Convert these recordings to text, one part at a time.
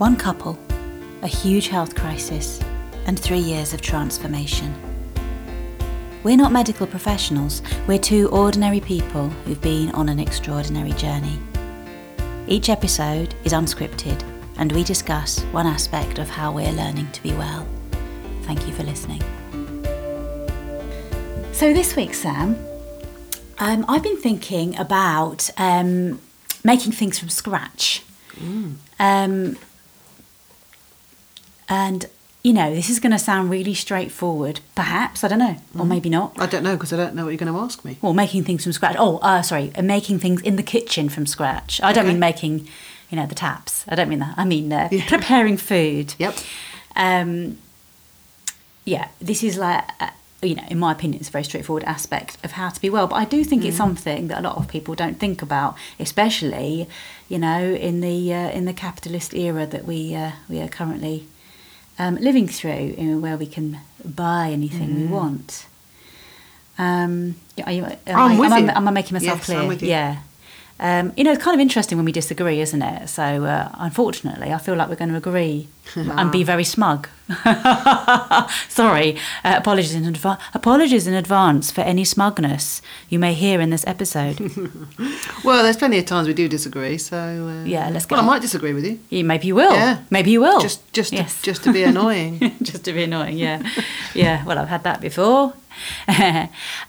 One couple, a huge health crisis, and three years of transformation. We're not medical professionals, we're two ordinary people who've been on an extraordinary journey. Each episode is unscripted, and we discuss one aspect of how we're learning to be well. Thank you for listening. So, this week, Sam, um, I've been thinking about um, making things from scratch. Um, and, you know, this is going to sound really straightforward, perhaps, I don't know, or maybe not. I don't know because I don't know what you're going to ask me. Or making things from scratch. Oh, uh, sorry, uh, making things in the kitchen from scratch. I don't Okay. mean making, you know, the taps. I don't mean that. I mean uh, Yeah. preparing food. Yep. Um, yeah, this is like, uh, you know, in my opinion, it's a very straightforward aspect of how to be well. But I do think it's something that a lot of people don't think about, especially, you know, in the uh, in the capitalist era that we uh, we are currently um, living through, you know, where we can buy anything we want. Um, are you, am, I'm am, am I making myself Yes, clear? I'm with you. Yeah. Um, you know, it's kind of interesting when we disagree, isn't it? So, uh, unfortunately, I feel like we're going to agree and be very smug. Sorry, uh, apologies in advance. Apologies in advance for any smugness you may hear in this episode. Well, there's plenty of times we do disagree, so uh, Yeah, let's get Well, I might disagree with you. Yeah, Maybe you will. Yeah. Maybe you will. Just, just, Yes. to, just to be annoying. just to be annoying. Yeah, yeah. Well, I've had that before.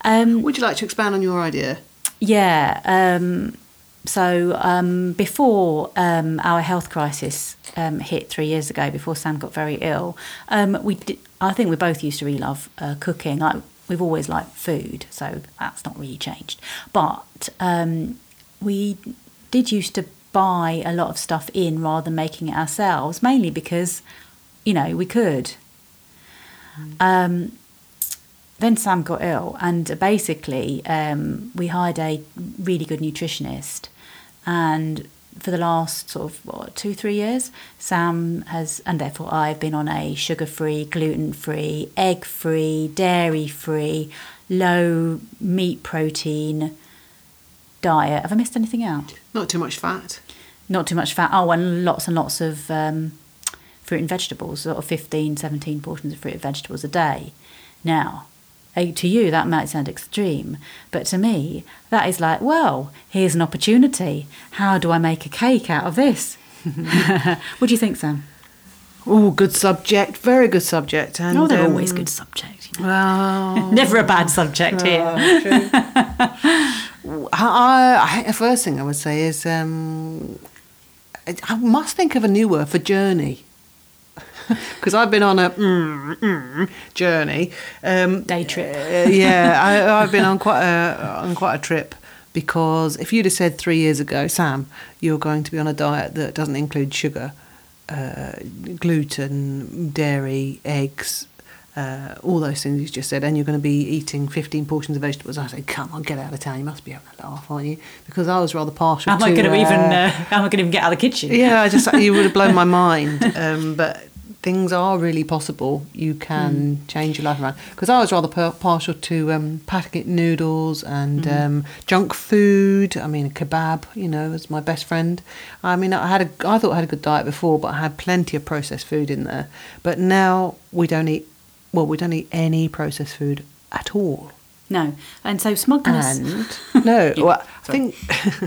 um, Would you like to expand on your idea? Yeah. Um, so um, before um, our health crisis um, hit three years ago, before Sam got very ill, um, we did, I think we both used to really love uh, cooking. Like we've always liked food, so that's not really changed. But um, we did used to buy a lot of stuff in rather than making it ourselves, mainly because you know we could. Um, then Sam got ill, and basically, um, we hired a really good nutritionist. And for the last sort of what, two, three years, Sam has, and therefore I've been on a sugar free, gluten free, egg free, dairy free, low meat protein diet. Have I missed anything out? Not too much fat. Not too much fat. Oh, and lots and lots of um, fruit and vegetables, sort of 15, 17 portions of fruit and vegetables a day. Now, to you, that might sound extreme, but to me, that is like, well, here's an opportunity. How do I make a cake out of this? what do you think, Sam? Oh, good subject. Very good subject. And, No, they're um, always good subjects. You know? Well, Never a bad subject here. I, I think the first thing I would say is um, I I must think of a new word for journey. Because I've been on a mm, mm, journey. Um, Day trip. uh, yeah, I, I've been on quite a on quite a trip. Because if you'd have said three years ago, Sam, you're going to be on a diet that doesn't include sugar, uh, gluten, dairy, eggs, uh, all those things you just said, and you're going to be eating 15 portions of vegetables. I say, come on, get out of town. You must be having a laugh, aren't you? Because I was rather partial Am to. I going to even? uh, Uh, am I going to even get out of the kitchen? yeah, I just you would have blown my mind. Um, but things are really possible. You can change your life around. Because I was rather par- partial to um, packet noodles and um, junk food. I mean, a kebab, you know, was my best friend. I mean, I had a, I thought I had a good diet before, but I had plenty of processed food in there. But now we don't eat. Well, we don't eat any processed food at all. No. And so smugglers. And no, Yeah, well, I think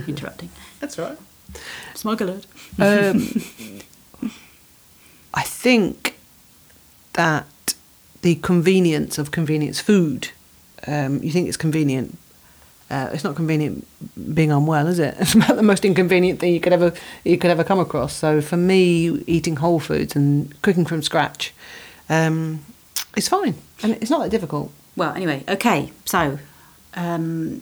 Interrupting. that's right. Smug alert. Um, I think that the convenience of convenience food, um, you think it's convenient. Uh, it's not convenient being unwell, is it? It's about the most inconvenient thing you could ever you could ever come across. So for me, eating whole foods and cooking from scratch, um, it's fine, and it's not that difficult. Well, anyway, okay. So, um,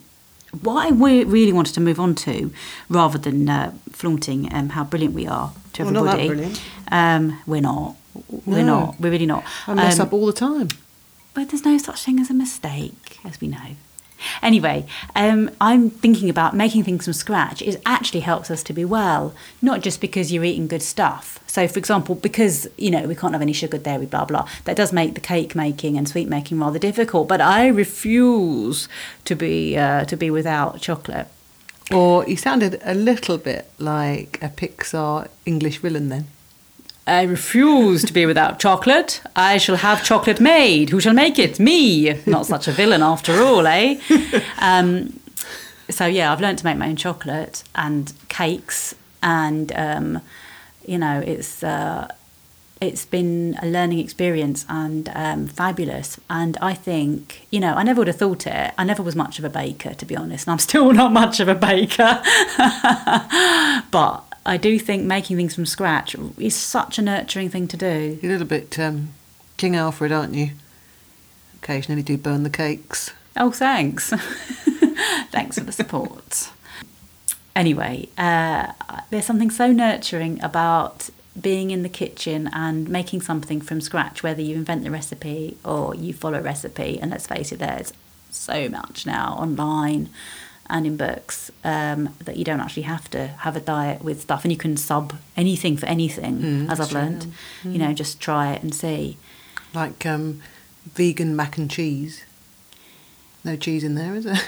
what I we- really wanted to move on to, rather than uh, flaunting um, how brilliant we are to not that everybody, brilliant. Um, we're not. We're No. not. We're really not. I mess Um, up all the time. But there's no such thing as a mistake, as we know. Anyway, um, I'm thinking about making things from scratch. It actually helps us to be well, not just because you're eating good stuff. So, for example, because you know we can't have any sugar, dairy, blah blah. That does make the cake making and sweet making rather difficult. But I refuse to be uh, to be without chocolate. Or you sounded a little bit like a Pixar English villain then. I refuse to be without chocolate. I shall have chocolate made. Who shall make it? Me. Not such a villain after all, eh? Um, so yeah, I've learned to make my own chocolate and cakes, and um, you know, it's uh, it's been a learning experience and um, fabulous. And I think, you know, I never would have thought it. I never was much of a baker, to be honest, and I'm still not much of a baker. but I do think making things from scratch is such a nurturing thing to do. You're a little bit um, King Alfred, aren't you? Occasionally do burn the cakes. Oh, thanks. thanks for the support. Anyway, uh, there's something so nurturing about being in the kitchen and making something from scratch, whether you invent the recipe or you follow a recipe. And let's face it, there's so much now online and in books um, that you don't actually have to have a diet with stuff, and you can sub anything for anything, Mm, as I've learned. yeah. You know, just try it and see. Like um, vegan mac and cheese. No cheese in there, is there?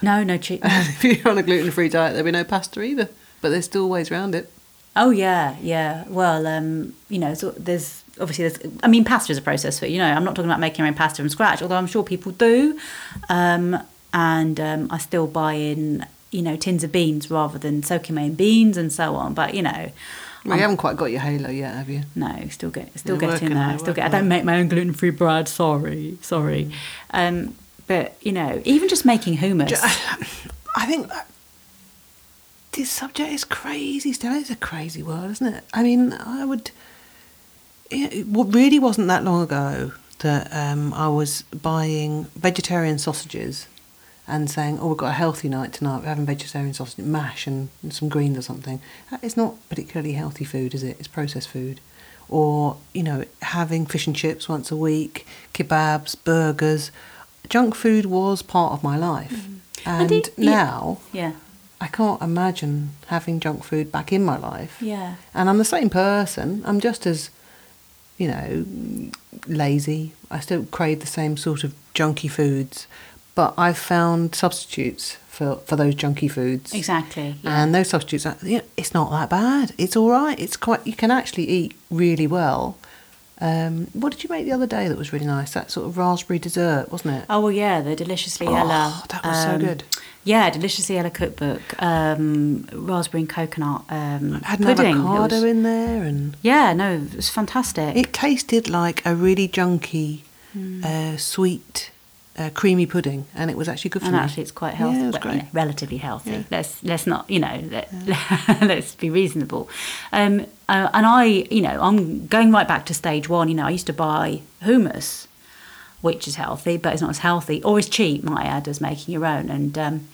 No, no cheese if you're on a gluten free diet, there'll be no pasta either. But there's still ways around it. Oh yeah, yeah. Well, um, you know, so there's obviously there's. I mean, pasta is a process for you know. I'm not talking about making your own pasta from scratch, although I'm sure people do. Um, and um, I still buy in, you know, tins of beans rather than soaking my own beans and so on. But you know, Well, you haven't quite got your halo yet, have you? no, still get still You're get in there. Still get. I don't make my own gluten free bread. Sorry, sorry. Um, but you know, even just making hummus. I think that this subject is crazy, Stella. It's a crazy world, isn't it? I mean, I would. It what really wasn't that long ago that um, I was buying vegetarian sausages and saying, "Oh, we've got a healthy night tonight. We're having vegetarian sausage mash and, some greens or something." That is not particularly healthy food, is it? It's processed food. Or you know, having fish and chips once a week, kebabs, burgers. Junk food was part of my life, mm-hmm. and And now yeah, I can't imagine having junk food back in my life. yeah. And I'm the same person. I'm just as, you know, lazy. I still crave the same sort of junky foods, but I've found substitutes for, for those junky foods. Exactly. Yeah. And those substitutes, are- you know, it's not that bad. It's all right. It's quite. You can actually eat really well. Um, what did you make the other day that was really nice? That sort of raspberry dessert, wasn't it? Oh well, yeah, the Deliciously Oh, Ella. that was so good. Yeah, Deliciously Ella cookbook, um, raspberry and coconut um, It had pudding. Avocado was- in there, and Yeah, no, it was fantastic. it tasted like a really junky, Hmm. uh, sweet, uh, creamy pudding, and it was actually good for and me. actually, it's quite healthy. Yeah, it was well, relatively healthy. Yeah. Let's let's not, you know, let, let's be reasonable. Um, uh, and I, you know, I'm going right back to stage one. You know, I used to buy hummus, which is healthy, but it's not as healthy or as cheap, might add, as making your own. And um,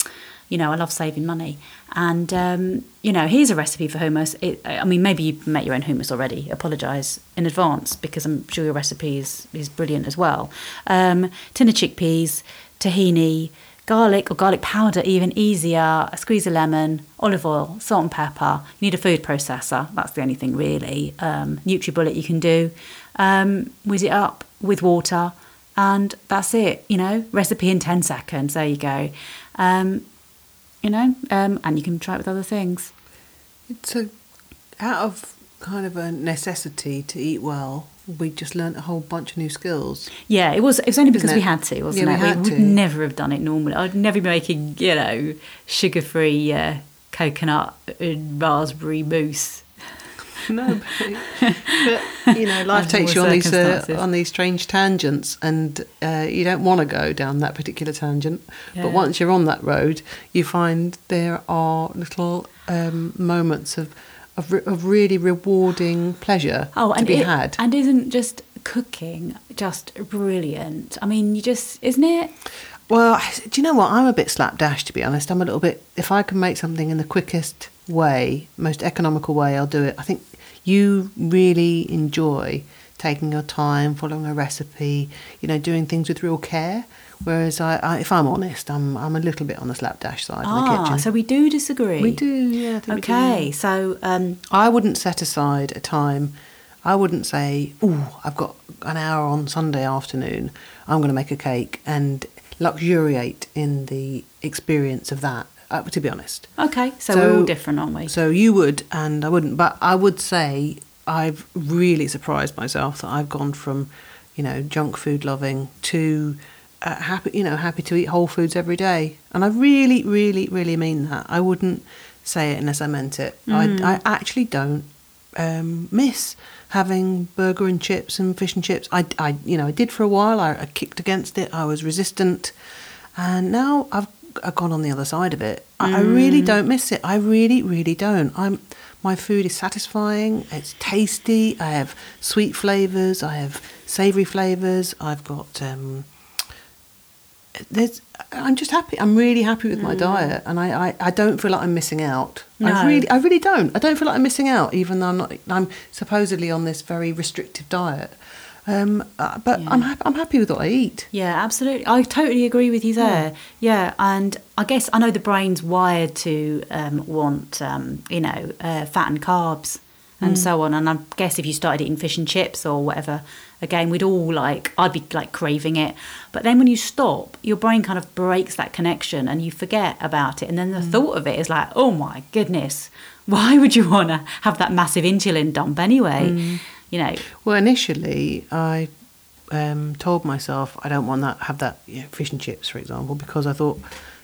you know, I love saving money. And um, you know, here's a recipe for hummus. It, I mean, maybe you make your own hummus already. Apologise in advance because I'm sure your recipe is is brilliant as well. Um, tin of chickpeas, tahini, garlic or garlic powder, even easier. A squeeze of lemon, olive oil, salt and pepper. You need a food processor. That's the only thing really. Um, NutriBullet you can do. Um, whiz it up with water, and that's it. You know, recipe in ten seconds. There you go. Um, you know, um, and you can try it with other things. It's a, out of kind of a necessity to eat well. We just learnt a whole bunch of new skills. Yeah, it was. It was only because we had to, wasn't Yeah, it? we had would to. never have done it normally. I'd never be making, you know, sugar-free uh, coconut and raspberry mousse. No, but, but, you know, life takes you on these uh, on these strange tangents, and uh, you don't want to go down that particular tangent. Yeah. But once you're on that road, you find there are little um, moments of of, re- of really rewarding pleasure Oh, to and be it- had. And isn't just cooking just brilliant? I mean, you just isn't it? Well, do you know what? I'm a bit slapdash, to be honest. I'm a little bit. If I can make something in the quickest way, most economical way, I'll do it. I think you really enjoy taking your time, following a recipe, you know, doing things with real care. Whereas I, I if I'm honest, I'm I'm a little bit on the slapdash side in the Ah, kitchen. so we do disagree. we do, yeah. I think we do. Okay, so um, I wouldn't set aside a time. I wouldn't say, "Oh, I've got an hour on Sunday afternoon. I'm going to make a cake and luxuriate in the experience of that." Uh, to be honest. Okay, so, we're all different, aren't we? So you would, and I wouldn't. But I would say I've really surprised myself that I've gone from, you know, junk food loving to uh, happy, you know, happy to eat whole foods every day. And I really, really, really mean that. I wouldn't say it unless I meant it. Mm. I, I actually don't um, miss having burger and chips and fish and chips. I, I you know, I did for a while. I, I kicked against it. I was resistant, and now I've, I've gone on the other side of it. I, I really don't miss it. I really, really don't. I'm. My food is satisfying. It's tasty. I have sweet flavors. I have savory flavors. I've got. Um, there's. I'm just happy. I'm really happy with my diet, and I, I, I don't feel like I'm missing out. I No. really, I really don't. I don't feel like I'm missing out, even though I'm not. I'm supposedly on this very restrictive diet. Um, uh, but I'm happy. I'm happy with what I eat. Yeah, absolutely. I totally agree with you there. Yeah, and I guess I know the brain's wired to um, want, um, you know, uh, fat and carbs and so on. And I guess if you started eating fish and chips or whatever, again, we'd all like, I'd be like craving it. But then when you stop, your brain kind of breaks that connection and you forget about it. And then the thought of it is like, oh my goodness, why would you want to have that massive insulin dump anyway? You know, Well, initially, I um, told myself I don't want that have that you know, fish and chips, for example, because I thought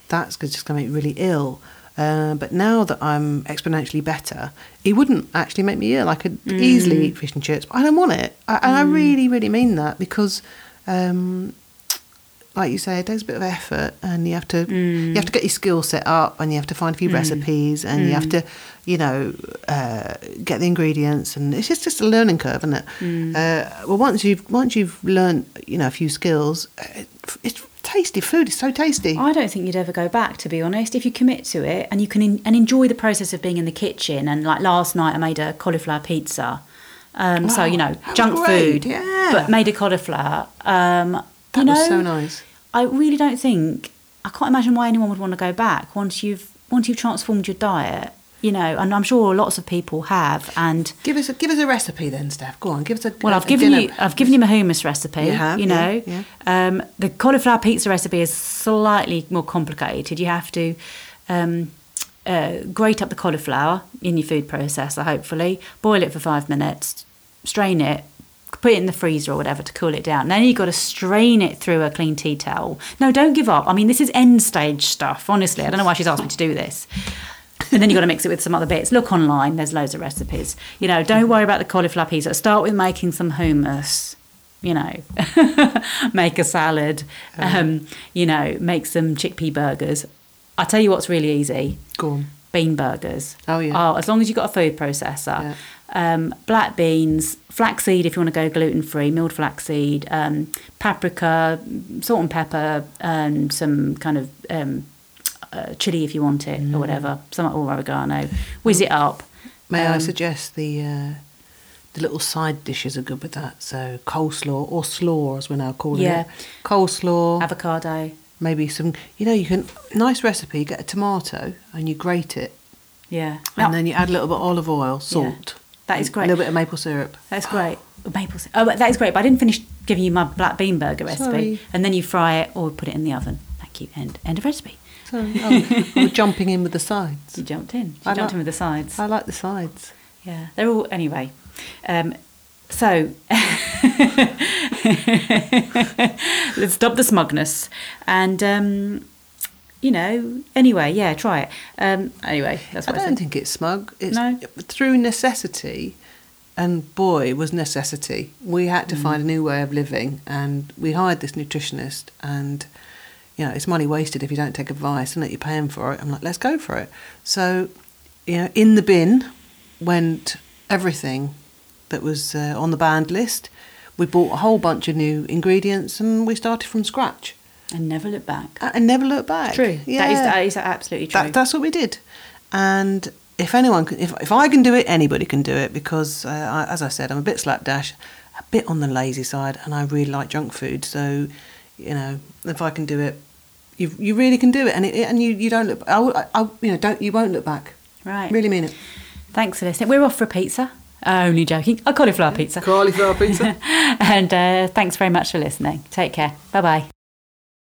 that's just going to make me really ill. Uh, but now that I'm exponentially better, it wouldn't actually make me ill. I could easily eat fish and chips, but I don't want it. I, and I really, really mean that because, um, like you say, it takes a bit of effort, and you have to you have to get your skill set up, and you have to find a few recipes, and you have to, you know, uh, get the ingredients, and it's just just a learning curve, isn't it? Uh, well, once you've once you've learned, you know, a few skills, uh, it's tasty. Food is so tasty. I don't think you'd ever go back, to be honest. If you commit to it and you can in, and enjoy the process of being in the kitchen. And like last night, I made a cauliflower pizza. Um, so you know, junk great, food, yeah. but made a cauliflower. Um, That you know, was so nice. I really don't think I can't imagine why anyone would want to go back once you've once you've transformed your diet. You know, and I'm sure lots of people have. And Give us a give us a recipe then, Steph. Go on, give us a. well, I've a given dinner- you I've given you my hummus recipe. You have, you yeah, know, yeah. Um, the cauliflower pizza recipe is slightly more complicated. You have to um, uh, grate up the cauliflower in your food processor, hopefully, boil it for five minutes, strain it, put it in the freezer or whatever to cool it down. Then you've got to strain it through a clean tea towel. No, don't give up. I mean, this is end stage stuff. Honestly, I don't know why she's asked me to do this. And then you've got to mix it with some other bits. Look online, there's loads of recipes. You know, don't worry about the cauliflower pizza. Start with making some hummus. You know, make a salad. Um, you know, make some chickpea burgers. I tell you what's really easy: Go on. bean burgers. Oh, yeah. Oh, as long as you've got a food processor. Yeah. Um, black beans, flaxseed if you want to go gluten free, milled flaxseed, um, paprika, salt and pepper, and some kind of um, uh, chili if you want it Mm. or whatever, some or oregano. Whiz it up. May I Um, suggest the uh, the little side dishes are good with that? So coleslaw or slaw, as we're now calling it. Yeah. it. Coleslaw, Avocado. maybe some. You know, you can nice recipe. You get a tomato and you grate it, Yeah. and Now, then you add a little bit of olive oil, salt. That is great. A little bit of maple syrup. That's great. Maple syrup. Oh, but that is great. But I didn't finish giving you my black bean burger recipe. Sorry. And then you fry it or put it in the oven. Thank you. End, end of recipe. So oh, we're jumping in with the sides. You jumped in. You I jumped like- in with the sides. I like the sides. Yeah, they're all anyway. Um, so let's stop the smugness, and um, you know, anyway, yeah, try it. Um, anyway, that's I what I, don't said. think it's smug. It's No? through necessity, and boy, was necessity. We had Mm. to find a new way of living, and we hired this nutritionist, and you know, it's money wasted if you don't take advice and that you're paying for it. I'm like, let's go for it. So, you know, in the bin went everything that was uh, on the banned list. We bought a whole bunch of new ingredients, and we started from scratch. And never look back. And never look back. True. Yeah. That is that is absolutely true. That, that's what we did. And if anyone can, if, if I can do it, anybody can do it because, uh, I, as I said, I'm a bit slapdash, a bit on the lazy side, and I really like junk food. So, you know, if I can do it, you you really can do it, and it, and you, you don't look. I, will- I, I- you know, don't you won't look back. right. Really mean it. Thanks for listening. We're off for a pizza. Only joking. A cauliflower pizza. Cauliflower pizza. and uh, thanks very much for listening. Take care. Bye bye.